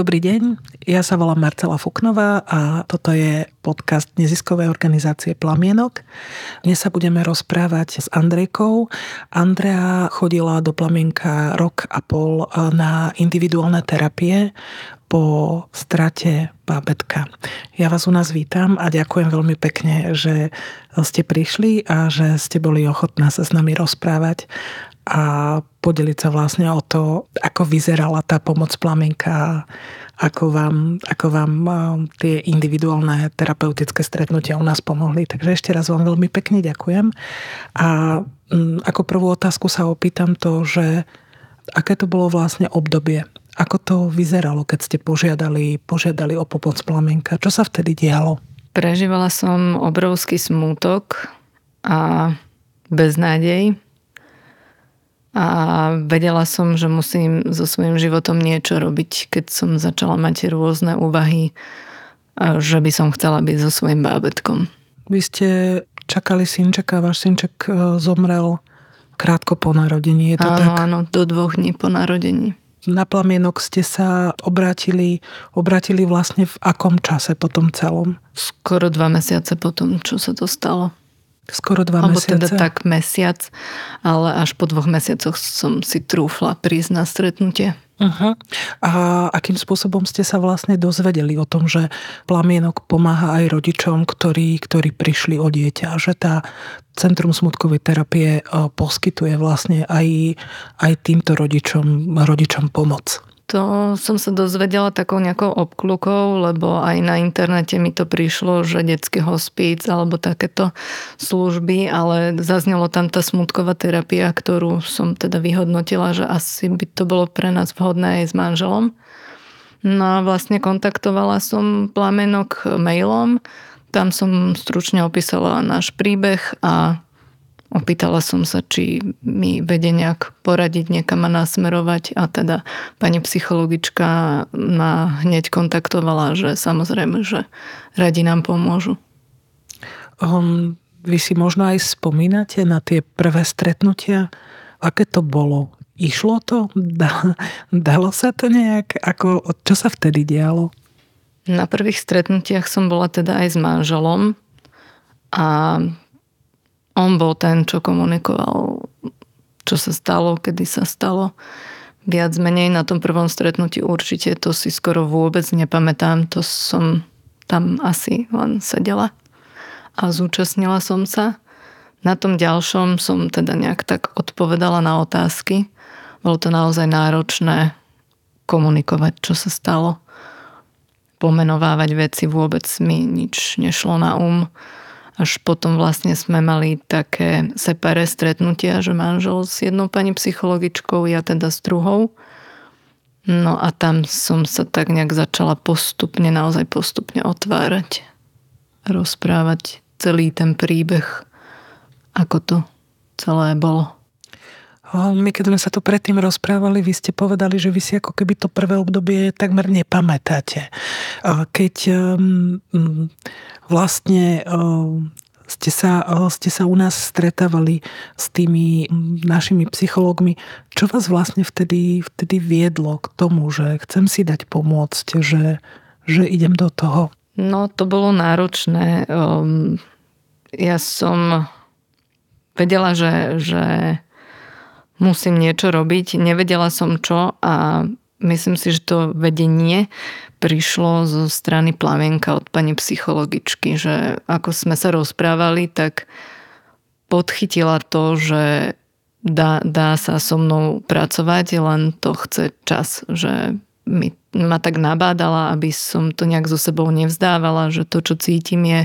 Dobrý deň, ja sa volám Marcela Fuknová a toto je podcast neziskovej organizácie Plamienok. Dnes sa budeme rozprávať s Andrejkou. Andrea chodila do Plamienka rok a pol na individuálne terapie po strate bábetka. Ja vás u nás vítam a ďakujem veľmi pekne, že ste prišli a že ste boli ochotná sa s nami rozprávať a podeliť sa vlastne o to, ako vyzerala tá pomoc plamienka, ako vám, ako vám tie individuálne terapeutické stretnutia u nás pomohli. Takže ešte raz vám veľmi pekne ďakujem. A mm, ako prvú otázku sa opýtam to, že aké to bolo vlastne obdobie, ako to vyzeralo, keď ste požiadali, požiadali o pomoc plamienka? Čo sa vtedy dialo? Prežívala som obrovský smútok a beznádej a vedela som, že musím so svojím životom niečo robiť, keď som začala mať rôzne úvahy, že by som chcela byť so svojím bábetkom. Vy ste čakali synčeka, váš synček e, zomrel krátko po narodení, je to áno, tak? Áno, do dvoch dní po narodení. Na plamienok ste sa obrátili, obrátili vlastne v akom čase po tom celom? Skoro dva mesiace po tom, čo sa to stalo. Skoro dva Alebo mesiace. teda tak mesiac, ale až po dvoch mesiacoch som si trúfla prísť na stretnutie. Uh-huh. A akým spôsobom ste sa vlastne dozvedeli o tom, že plamienok pomáha aj rodičom, ktorí, ktorí prišli o dieťa, že tá Centrum smutkovej terapie e, poskytuje vlastne aj, aj týmto rodičom, rodičom pomoc? To som sa dozvedela takou nejakou obklukou, lebo aj na internete mi to prišlo, že detský hospíc alebo takéto služby, ale zaznelo tam tá smutková terapia, ktorú som teda vyhodnotila, že asi by to bolo pre nás vhodné aj s manželom. No a vlastne kontaktovala som plamenok mailom, tam som stručne opísala náš príbeh a Opýtala som sa, či mi vede nejak poradiť, niekam ma nasmerovať a teda pani psychologička ma hneď kontaktovala, že samozrejme, že radi nám pomôžu. Um, vy si možno aj spomínate na tie prvé stretnutia? Aké to bolo? Išlo to? Dalo sa to nejak? Ako, čo sa vtedy dialo? Na prvých stretnutiach som bola teda aj s manželom a on bol ten, čo komunikoval, čo sa stalo, kedy sa stalo. Viac menej na tom prvom stretnutí určite to si skoro vôbec nepamätám. To som tam asi len sedela a zúčastnila som sa. Na tom ďalšom som teda nejak tak odpovedala na otázky. Bolo to naozaj náročné komunikovať, čo sa stalo. Pomenovávať veci vôbec mi nič nešlo na um až potom vlastne sme mali také separé stretnutia, že manžel s jednou pani psychologičkou, ja teda s druhou. No a tam som sa tak nejak začala postupne, naozaj postupne otvárať, rozprávať celý ten príbeh, ako to celé bolo. My keď sme sa tu predtým rozprávali, vy ste povedali, že vy si ako keby to prvé obdobie takmer nepamätáte. Keď um, vlastne ste sa, ste sa u nás stretávali s tými našimi psychológmi. Čo vás vlastne vtedy, vtedy viedlo k tomu, že chcem si dať pomôcť, že, že idem do toho? No, to bolo náročné. Um, ja som vedela, že, že musím niečo robiť. Nevedela som čo a myslím si, že to vedenie prišlo zo strany plamienka od pani psychologičky, že ako sme sa rozprávali, tak podchytila to, že dá, dá sa so mnou pracovať, len to chce čas, že mi, ma tak nabádala, aby som to nejak so sebou nevzdávala, že to, čo cítim, je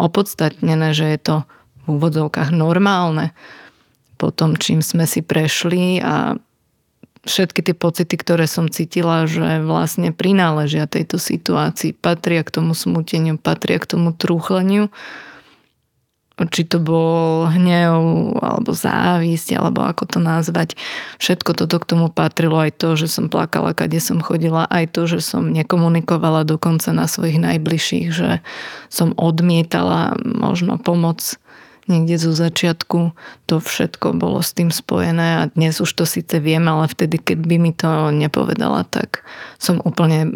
opodstatnené, že je to v úvodzovkách normálne po tom, čím sme si prešli a všetky tie pocity, ktoré som cítila, že vlastne prináležia tejto situácii, patria k tomu smuteniu, patria k tomu trúchleniu. Či to bol hnev, alebo závisť, alebo ako to nazvať. Všetko toto k tomu patrilo aj to, že som plakala, kade som chodila, aj to, že som nekomunikovala dokonca na svojich najbližších, že som odmietala možno pomoc niekde zo začiatku to všetko bolo s tým spojené a dnes už to síce viem, ale vtedy, keď by mi to nepovedala, tak som úplne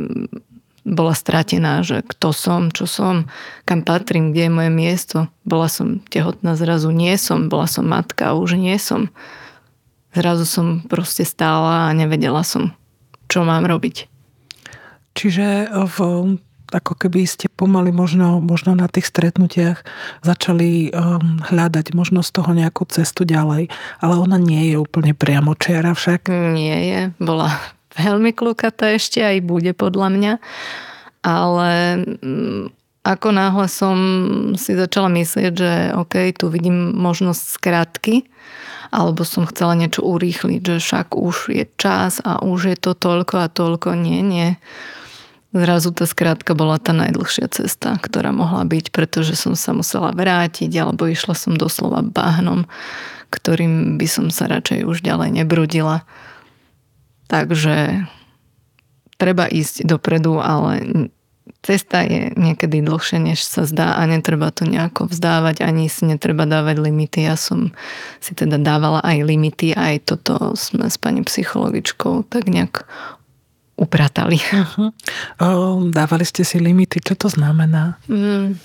bola stratená, že kto som, čo som, kam patrím, kde je moje miesto. Bola som tehotná, zrazu nie som, bola som matka, už nie som. Zrazu som proste stála a nevedela som, čo mám robiť. Čiže v ako keby ste pomaly možno, možno na tých stretnutiach začali um, hľadať možno z toho nejakú cestu ďalej, ale ona nie je úplne priamo čiara však. Nie je, bola veľmi klukatá ešte aj bude podľa mňa, ale mm, ako náhle som si začala myslieť, že OK, tu vidím možnosť skratky, alebo som chcela niečo urýchliť, že však už je čas a už je to toľko a toľko. Nie, nie Zrazu tá skrátka bola tá najdlhšia cesta, ktorá mohla byť, pretože som sa musela vrátiť alebo išla som doslova bahnom, ktorým by som sa radšej už ďalej nebrudila. Takže treba ísť dopredu, ale cesta je niekedy dlhšia, než sa zdá a netreba to nejako vzdávať, ani si netreba dávať limity. Ja som si teda dávala aj limity, aj toto sme s pani psychologičkou tak nejak upratali. Uh-huh. dávali ste si limity, čo to znamená? Mm.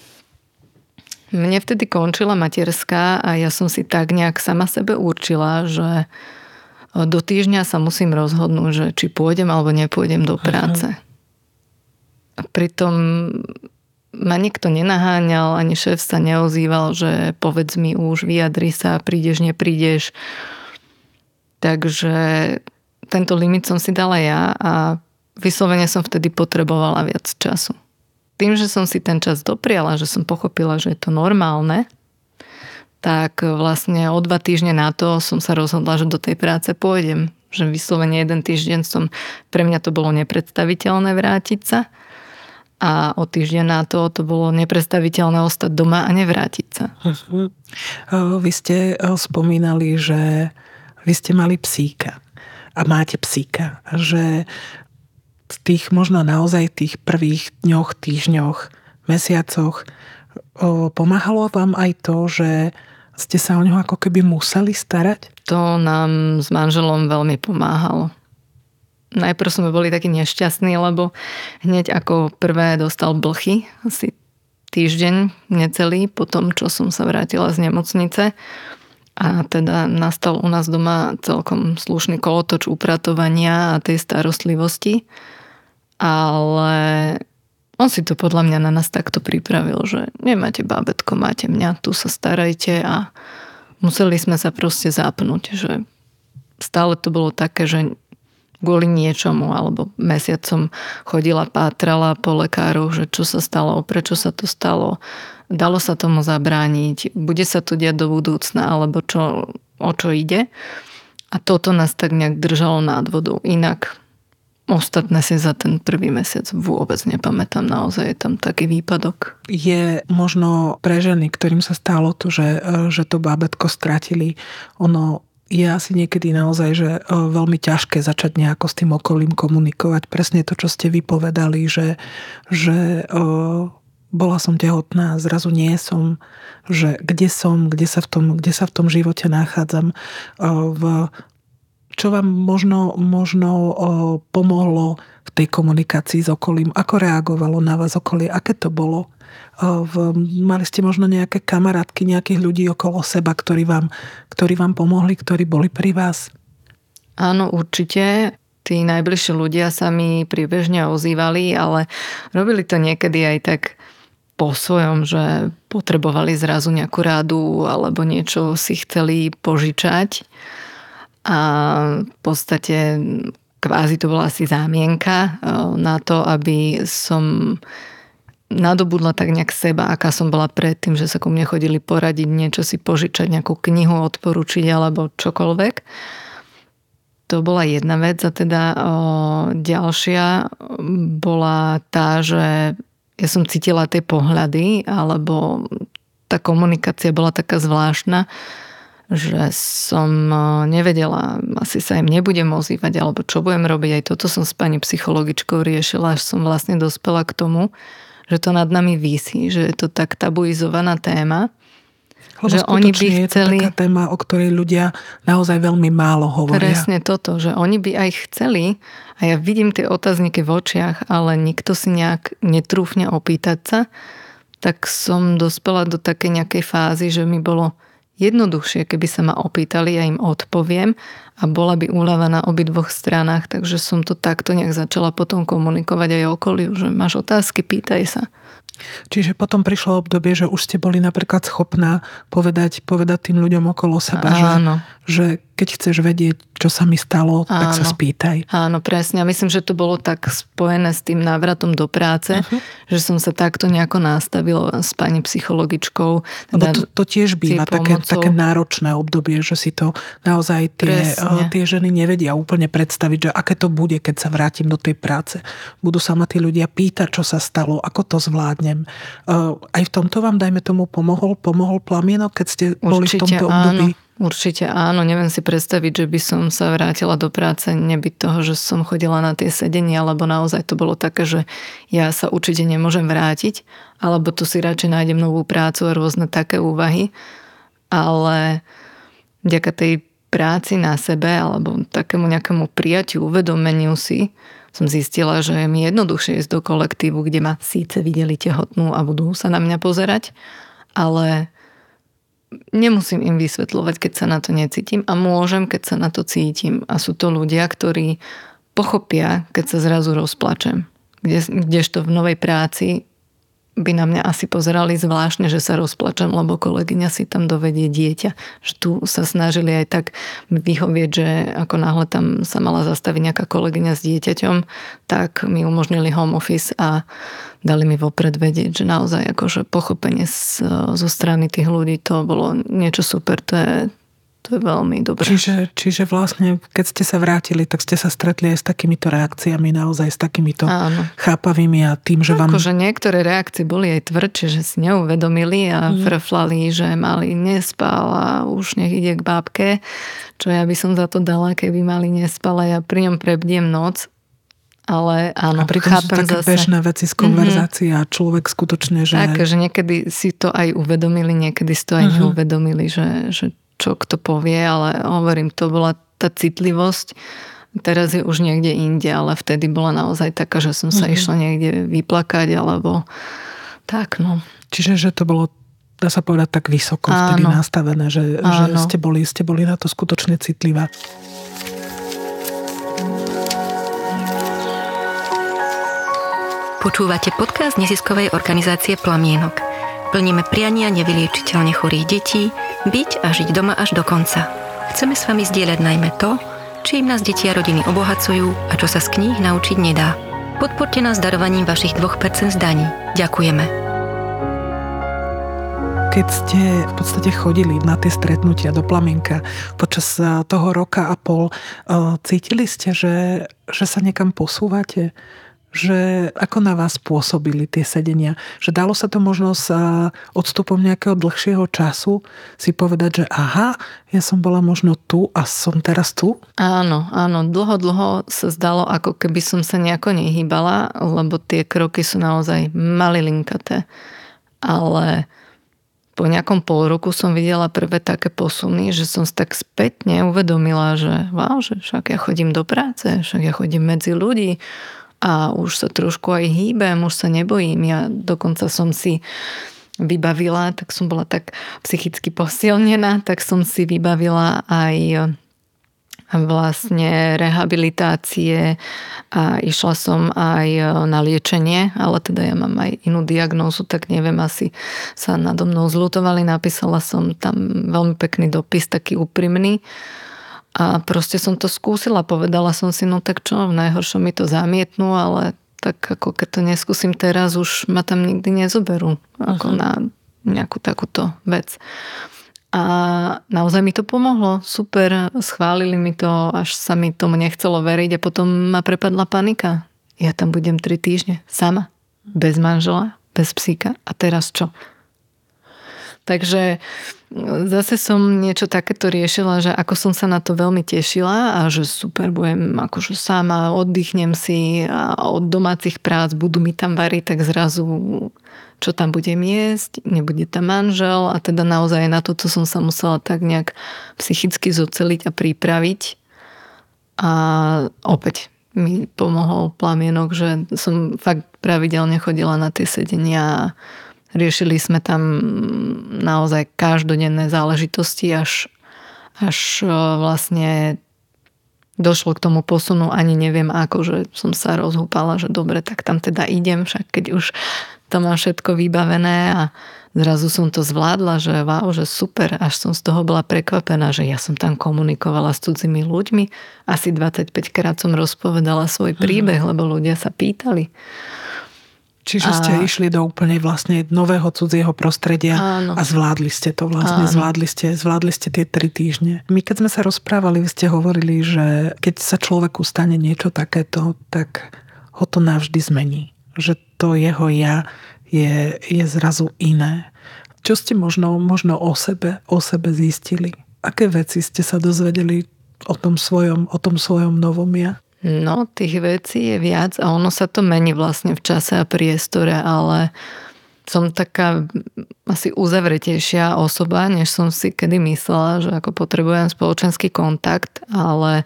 Mne vtedy končila materská a ja som si tak nejak sama sebe určila, že do týždňa sa musím rozhodnúť, že či pôjdem alebo nepôjdem do práce. Uh-huh. Pritom ma nikto nenaháňal, ani šéf sa neozýval, že povedz mi už, vyjadri sa, prídeš, neprídeš. Takže tento limit som si dala ja a vyslovene som vtedy potrebovala viac času. Tým, že som si ten čas dopriala, že som pochopila, že je to normálne, tak vlastne o dva týždne na to som sa rozhodla, že do tej práce pôjdem. Že vyslovene jeden týždeň som, pre mňa to bolo nepredstaviteľné vrátiť sa a o týždeň na to to bolo nepredstaviteľné ostať doma a nevrátiť sa. Uh-huh. Vy ste spomínali, že vy ste mali psíka a máte psíka. Že v tých možno naozaj tých prvých dňoch, týždňoch, mesiacoch pomáhalo vám aj to, že ste sa o ňoho ako keby museli starať? To nám s manželom veľmi pomáhalo. Najprv sme boli takí nešťastní, lebo hneď ako prvé dostal blchy, asi týždeň necelý po tom, čo som sa vrátila z nemocnice a teda nastal u nás doma celkom slušný kolotoč upratovania a tej starostlivosti. Ale on si to podľa mňa na nás takto pripravil, že nemáte bábetko, máte mňa, tu sa starajte a museli sme sa proste zapnúť, že stále to bolo také, že kvôli niečomu, alebo mesiacom chodila, pátrala po lekároch, že čo sa stalo, prečo sa to stalo, dalo sa tomu zabrániť, bude sa to diať do budúcna, alebo čo, o čo ide. A toto nás tak nejak držalo nad vodu. Inak Ostatné si za ten prvý mesiac vôbec nepamätám, naozaj je tam taký výpadok. Je možno pre ženy, ktorým sa stalo to, že, že to bábetko stratili, ono je asi niekedy naozaj, že e, veľmi ťažké začať nejako s tým okolím komunikovať. Presne to, čo ste vypovedali, že, že e, bola som tehotná, zrazu nie som, že kde som, kde sa v tom, kde sa v tom živote nachádzam. V, čo vám možno, možno pomohlo v tej komunikácii s okolím? Ako reagovalo na vás okolie? Aké to bolo? v, mali ste možno nejaké kamarátky, nejakých ľudí okolo seba, ktorí vám, ktorí vám pomohli, ktorí boli pri vás? Áno, určite. Tí najbližší ľudia sa mi priebežne ozývali, ale robili to niekedy aj tak po svojom, že potrebovali zrazu nejakú rádu alebo niečo si chceli požičať. A v podstate kvázi to bola asi zámienka eh, na to, aby som nadobudla tak nejak seba, aká som bola predtým, že sa ku mne chodili poradiť, niečo si požičať, nejakú knihu odporučiť alebo čokoľvek. To bola jedna vec a teda o, ďalšia bola tá, že ja som cítila tie pohľady alebo tá komunikácia bola taká zvláštna, že som nevedela, asi sa im nebudem ozývať alebo čo budem robiť. Aj toto som s pani psychologičkou riešila, až som vlastne dospela k tomu, že to nad nami vysí, že je to tak tabuizovaná téma. Lebo že oni by chceli... je to taká téma, o ktorej ľudia naozaj veľmi málo hovoria. Presne toto, že oni by aj chceli a ja vidím tie otázniky v očiach, ale nikto si nejak netrúfne opýtať sa, tak som dospela do také nejakej fázy, že mi bolo jednoduchšie, keby sa ma opýtali, ja im odpoviem a bola by úľava na obidvoch stranách, takže som to takto nejak začala potom komunikovať aj okoliu, že máš otázky, pýtaj sa. Čiže potom prišlo obdobie, že už ste boli napríklad schopná povedať, povedať tým ľuďom okolo seba, Áno. Že, keď chceš vedieť, čo sa mi stalo, Áno. tak sa spýtaj. Áno, presne. A myslím, že to bolo tak spojené s tým návratom do práce, uh-huh. že som sa takto nejako nastavila s pani psychologičkou. Lebo to, to tiež býva také, také náročné obdobie, že si to naozaj tie, tie ženy nevedia úplne predstaviť, že aké to bude, keď sa vrátim do tej práce. Budú sa ma tí ľudia pýtať, čo sa stalo, ako to zvládnem. Aj v tomto vám, dajme tomu, pomohol, pomohol plamienok, keď ste Určite, boli v tomto období? Áno. Určite áno, neviem si predstaviť, že by som sa vrátila do práce, nebyť toho, že som chodila na tie sedenia, lebo naozaj to bolo také, že ja sa určite nemôžem vrátiť, alebo tu si radšej nájdem novú prácu a rôzne také úvahy. Ale vďaka tej práci na sebe alebo takému nejakému prijatiu, uvedomeniu si, som zistila, že je mi jednoduchšie ísť do kolektívu, kde ma síce videli tehotnú a budú sa na mňa pozerať, ale nemusím im vysvetľovať, keď sa na to necítim a môžem, keď sa na to cítim. A sú to ľudia, ktorí pochopia, keď sa zrazu rozplačem. Kde, kdežto v novej práci by na mňa asi pozerali zvláštne, že sa rozplačem, lebo kolegyňa si tam dovedie dieťa. Že tu sa snažili aj tak vyhovieť, že ako náhle tam sa mala zastaviť nejaká kolegyňa s dieťaťom, tak mi umožnili home office a dali mi vopred vedieť, že naozaj akože pochopenie z, zo strany tých ľudí to bolo niečo super, to je, to je veľmi dobré. Čiže, čiže vlastne, keď ste sa vrátili, tak ste sa stretli aj s takýmito reakciami, naozaj s takýmito Áno. chápavými a tým, že vám... Akože niektoré reakcie boli aj tvrdšie, že si neuvedomili a mm. frflali, že mali nespal a už nech ide k bábke, čo ja by som za to dala, keby mali nespal a ja pri ňom prebdiem noc ale áno, a pritom chápem sú také zase. bežné veci z konverzácií mm-hmm. a človek skutočne, že... Tak, že niekedy si to aj uvedomili, niekedy si to aj mm-hmm. neuvedomili, že, že čo kto povie, ale hovorím, to bola tá citlivosť. Teraz je už niekde inde, ale vtedy bola naozaj taká, že som sa mm-hmm. išla niekde vyplakať, alebo tak, no. Čiže, že to bolo dá sa povedať tak vysoko Áno. vtedy nastavené, že, že ste, boli, ste boli na to skutočne citlivá. Počúvate podcast neziskovej organizácie Plamienok. Plníme priania nevyliečiteľne chorých detí, byť a žiť doma až do konca. Chceme s vami zdieľať najmä to, čím nás deti a rodiny obohacujú a čo sa z kníh naučiť nedá. Podporte nás darovaním vašich 2% z daní. Ďakujeme. Keď ste v podstate chodili na tie stretnutia do Plamienka počas eh, toho roka a pol, eh, cítili ste, že, že sa niekam posúvate? Že ako na vás pôsobili tie sedenia? Že dalo sa to možno s odstupom nejakého dlhšieho času si povedať, že aha, ja som bola možno tu a som teraz tu? Áno, áno. Dlho, dlho sa zdalo, ako keby som sa nejako nehýbala, lebo tie kroky sú naozaj malilinkaté. Ale po nejakom pol roku som videla prvé také posuny, že som si tak spätne uvedomila, že wow, že však ja chodím do práce, však ja chodím medzi ľudí, a už sa trošku aj hýbem, už sa nebojím. Ja dokonca som si vybavila, tak som bola tak psychicky posilnená, tak som si vybavila aj vlastne rehabilitácie a išla som aj na liečenie, ale teda ja mám aj inú diagnózu, tak neviem, asi sa nado mnou zlutovali. Napísala som tam veľmi pekný dopis, taký úprimný a proste som to skúsila, povedala som si, no tak čo, v najhoršom mi to zamietnú, ale tak ako keď to neskúsim teraz, už ma tam nikdy nezoberú ako uh-huh. na nejakú takúto vec. A naozaj mi to pomohlo, super, schválili mi to, až sa mi tomu nechcelo veriť a potom ma prepadla panika. Ja tam budem tri týždne, sama, bez manžela, bez psíka a teraz čo? Takže zase som niečo takéto riešila, že ako som sa na to veľmi tešila a že super, budem akože sama, oddychnem si a od domácich prác budú mi tam variť, tak zrazu čo tam budem jesť, nebude tam manžel a teda naozaj na toto som sa musela tak nejak psychicky zoceliť a pripraviť. A opäť mi pomohol plamienok, že som fakt pravidelne chodila na tie sedenia a riešili sme tam naozaj každodenné záležitosti, až, až vlastne došlo k tomu posunu, ani neviem ako, že som sa rozhúpala, že dobre, tak tam teda idem, však keď už to mám všetko vybavené a zrazu som to zvládla, že wow, že super, až som z toho bola prekvapená, že ja som tam komunikovala s cudzími ľuďmi. Asi 25 krát som rozpovedala svoj príbeh, mm. lebo ľudia sa pýtali. Čiže a... ste išli do úplne vlastne nového cudzieho prostredia Áno. a zvládli ste to vlastne, zvládli ste, zvládli ste tie tri týždne. My keď sme sa rozprávali, vy ste hovorili, že keď sa človeku stane niečo takéto, tak ho to navždy zmení. Že to jeho ja je, je zrazu iné. Čo ste možno, možno o sebe, o sebe zistili? Aké veci ste sa dozvedeli o tom svojom, o tom svojom novom ja? No, tých vecí je viac a ono sa to mení vlastne v čase a priestore, ale som taká asi uzavretejšia osoba, než som si kedy myslela, že ako potrebujem spoločenský kontakt, ale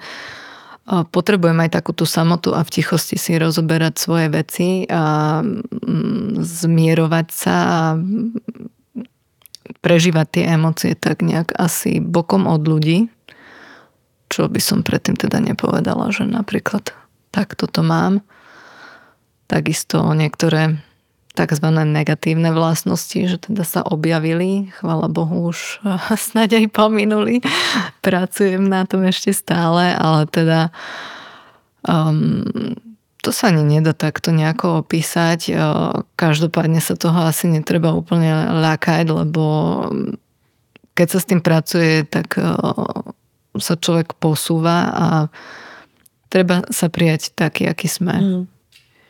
potrebujem aj takúto samotu a v tichosti si rozoberať svoje veci a mm, zmierovať sa a prežívať tie emócie tak nejak asi bokom od ľudí, čo by som predtým teda nepovedala, že napríklad takto to mám. Takisto niektoré tzv. negatívne vlastnosti, že teda sa objavili, chvala Bohu už snáď aj pominuli. Pracujem na tom ešte stále, ale teda um, to sa ani nedá takto nejako opísať. Každopádne sa toho asi netreba úplne ľakať, lebo keď sa s tým pracuje, tak sa človek posúva a treba sa prijať taký, aký sme. Mm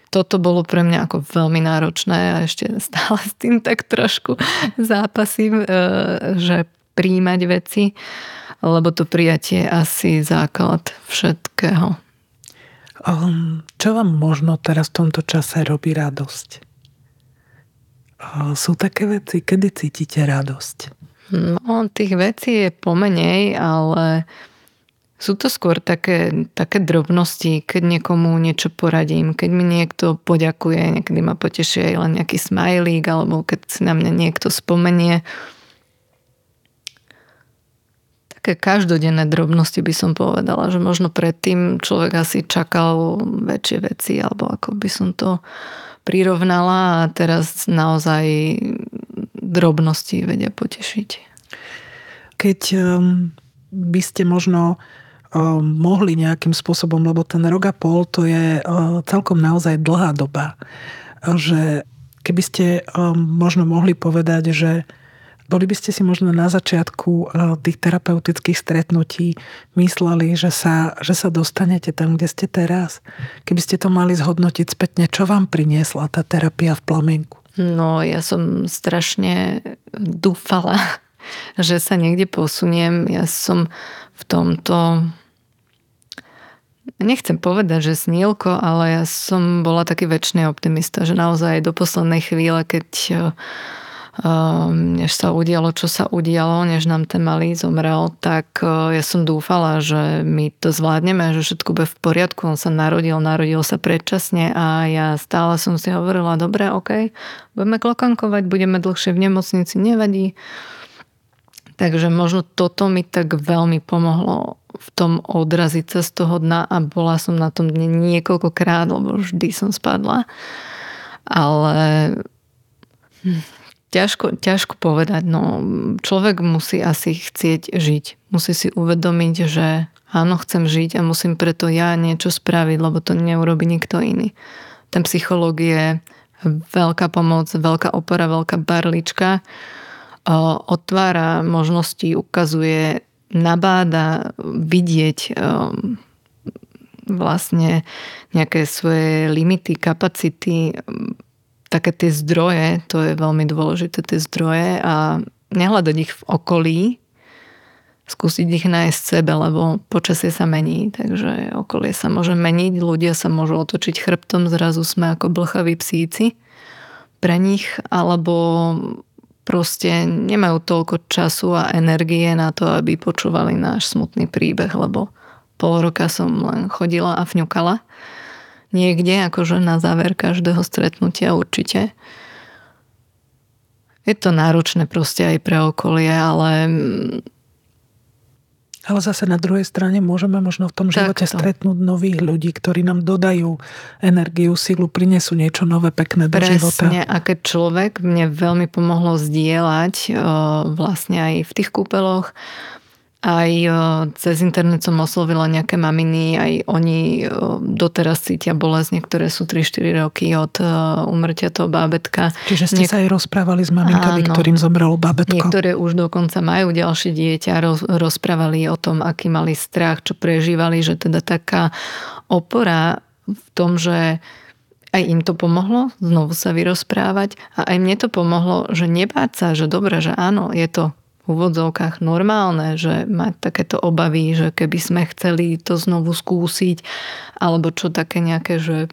toto bolo pre mňa ako veľmi náročné a ešte stále s tým tak trošku zápasím, e, že príjmať veci, lebo to prijatie je asi základ všetkého. Um, čo vám možno teraz v tomto čase robí radosť? Uh, sú také veci, kedy cítite radosť? No, tých vecí je pomenej, ale sú to skôr také, také drobnosti, keď niekomu niečo poradím, keď mi niekto poďakuje, niekedy ma poteší aj len nejaký smajlík, alebo keď si na mňa niekto spomenie. Také každodenné drobnosti by som povedala, že možno predtým človek asi čakal väčšie veci, alebo ako by som to prirovnala a teraz naozaj drobnosti vedia potešiť. Keď um, by ste možno mohli nejakým spôsobom, lebo ten rok a pol to je celkom naozaj dlhá doba, že keby ste možno mohli povedať, že boli by ste si možno na začiatku tých terapeutických stretnutí mysleli, že sa, že sa dostanete tam, kde ste teraz. Keby ste to mali zhodnotiť spätne, čo vám priniesla tá terapia v plamienku? No, ja som strašne dúfala, že sa niekde posuniem. Ja som v tomto nechcem povedať, že snílko, ale ja som bola taký väčší optimista, že naozaj do poslednej chvíle, keď um, než sa udialo, čo sa udialo, než nám ten malý zomrel, tak uh, ja som dúfala, že my to zvládneme, že všetko bude v poriadku. On sa narodil, narodil sa predčasne a ja stále som si hovorila, dobre, ok, budeme klokankovať, budeme dlhšie v nemocnici, nevadí. Takže možno toto mi tak veľmi pomohlo v tom odraziť sa z toho dna a bola som na tom dne niekoľkokrát, lebo vždy som spadla. Ale hm, ťažko, ťažko povedať. No, človek musí asi chcieť žiť. Musí si uvedomiť, že áno, chcem žiť a musím preto ja niečo spraviť, lebo to neurobi nikto iný. Ten psychológ je veľká pomoc, veľká opora, veľká barlička otvára možnosti, ukazuje, nabáda vidieť vlastne nejaké svoje limity, kapacity, také tie zdroje, to je veľmi dôležité, tie zdroje a nehľadať ich v okolí, skúsiť ich nájsť sebe, lebo počasie sa mení, takže okolie sa môže meniť, ľudia sa môžu otočiť chrbtom, zrazu sme ako blchaví psíci pre nich, alebo proste nemajú toľko času a energie na to, aby počúvali náš smutný príbeh, lebo pol roka som len chodila a fňukala niekde, akože na záver každého stretnutia určite. Je to náročné proste aj pre okolie, ale ale zase na druhej strane môžeme možno v tom živote Takto. stretnúť nových ľudí, ktorí nám dodajú energiu, silu, prinesú niečo nové, pekné do Presne, života. Presne, a keď človek mne veľmi pomohlo zdieľať vlastne aj v tých kúpeloch, aj cez internet som oslovila nejaké maminy, aj oni doteraz cítia bolesť, niektoré sú 3-4 roky od umrtia toho bábetka. Čiže ste Niek- sa aj rozprávali s maminkami, Áno. ktorým zomrelo bábetko. Niektoré už dokonca majú ďalšie dieťa, roz- rozprávali o tom, aký mali strach, čo prežívali, že teda taká opora v tom, že aj im to pomohlo znovu sa vyrozprávať a aj mne to pomohlo, že nebáť sa, že dobre, že áno, je to úvodzovkách normálne, že mať takéto obavy, že keby sme chceli to znovu skúsiť, alebo čo také nejaké, že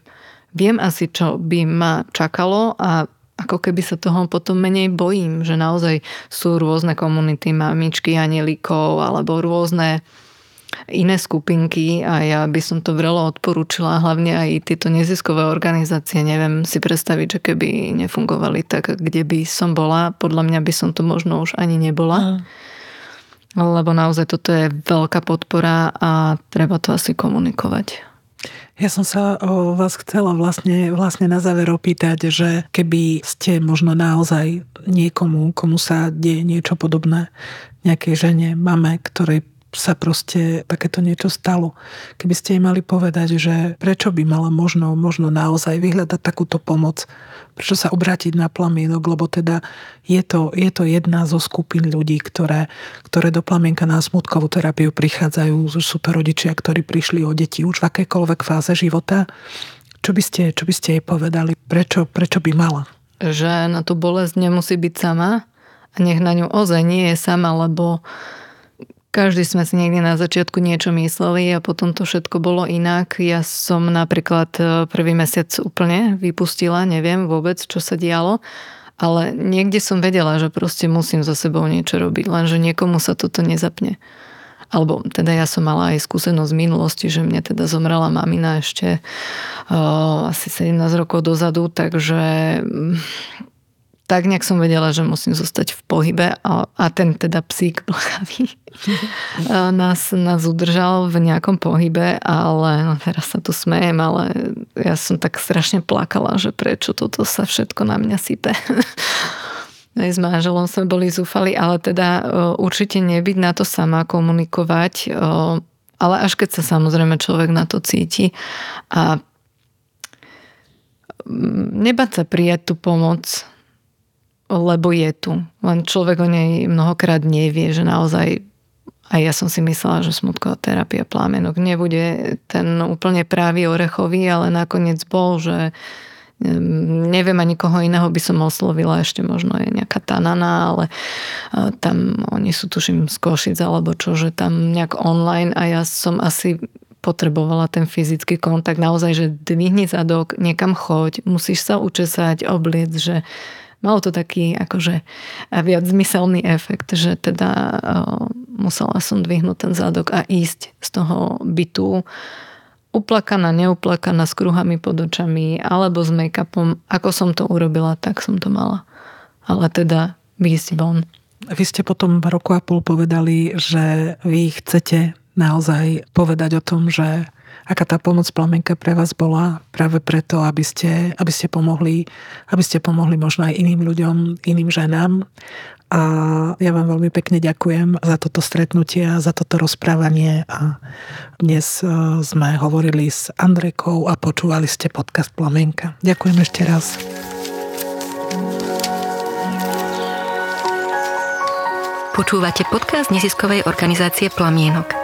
viem asi, čo by ma čakalo a ako keby sa toho potom menej bojím, že naozaj sú rôzne komunity mamičky, anielikov alebo rôzne iné skupinky a ja by som to vrelo odporúčila, hlavne aj tieto neziskové organizácie. Neviem si predstaviť, že keby nefungovali tak, kde by som bola, podľa mňa by som to možno už ani nebola. Mm. Lebo naozaj toto je veľká podpora a treba to asi komunikovať. Ja som sa o vás chcela vlastne, vlastne na záver opýtať, že keby ste možno naozaj niekomu, komu sa deje niečo podobné, nejakej žene, mame, ktorej sa proste takéto niečo stalo. Keby ste jej mali povedať, že prečo by mala možno, možno naozaj vyhľadať takúto pomoc, prečo sa obrátiť na plamienok, lebo teda je to, je to jedna zo skupín ľudí, ktoré, ktoré do plamienka na smutkovú terapiu prichádzajú. Sú to rodičia, ktorí prišli o deti už v akékoľvek fáze života. Čo by ste, čo by ste jej povedali? Prečo, prečo by mala? Že na tú bolesť nemusí byť sama a nech na ňu ozaj nie je sama, lebo každý sme si niekde na začiatku niečo mysleli a potom to všetko bolo inak. Ja som napríklad e, prvý mesiac úplne vypustila, neviem vôbec, čo sa dialo, ale niekde som vedela, že proste musím za sebou niečo robiť, lenže niekomu sa toto nezapne. Alebo teda ja som mala aj skúsenosť z minulosti, že mne teda zomrela mamina ešte o, e, asi 17 rokov dozadu, takže tak nejak som vedela, že musím zostať v pohybe a, a ten teda psík blchavý nás, nás udržal v nejakom pohybe, ale no teraz sa tu smejem, ale ja som tak strašne plakala, že prečo toto sa všetko na mňa sype. Aj s manželom sme boli zúfali, ale teda určite nebyť na to sama komunikovať, ale až keď sa samozrejme človek na to cíti a nebať sa prijať tú pomoc, lebo je tu. Len človek o nej mnohokrát nevie, že naozaj a ja som si myslela, že smutková terapia plámenok nebude ten úplne právý orechový, ale nakoniec bol, že neviem ani koho iného by som oslovila, ešte možno je nejaká tanana, ale tam oni sú tuším z Košic alebo čo, že tam nejak online a ja som asi potrebovala ten fyzický kontakt, naozaj, že dvihni zadok, niekam choď, musíš sa učesať, obliec, že malo to taký akože viac zmyselný efekt, že teda musela som dvihnúť ten zadok a ísť z toho bytu uplakaná, neuplakaná, s kruhami pod očami alebo s make-upom. Ako som to urobila, tak som to mala. Ale teda výjsť von. Vy ste potom roku a pol povedali, že vy chcete naozaj povedať o tom, že aká tá pomoc plamenka pre vás bola práve preto, aby ste, aby ste pomohli, aby ste pomohli možno aj iným ľuďom, iným ženám. A ja vám veľmi pekne ďakujem za toto stretnutie a za toto rozprávanie. A dnes e, sme hovorili s Andrekou a počúvali ste podcast Plamenka. Ďakujem ešte raz. Počúvate podcast neziskovej organizácie Plamienok.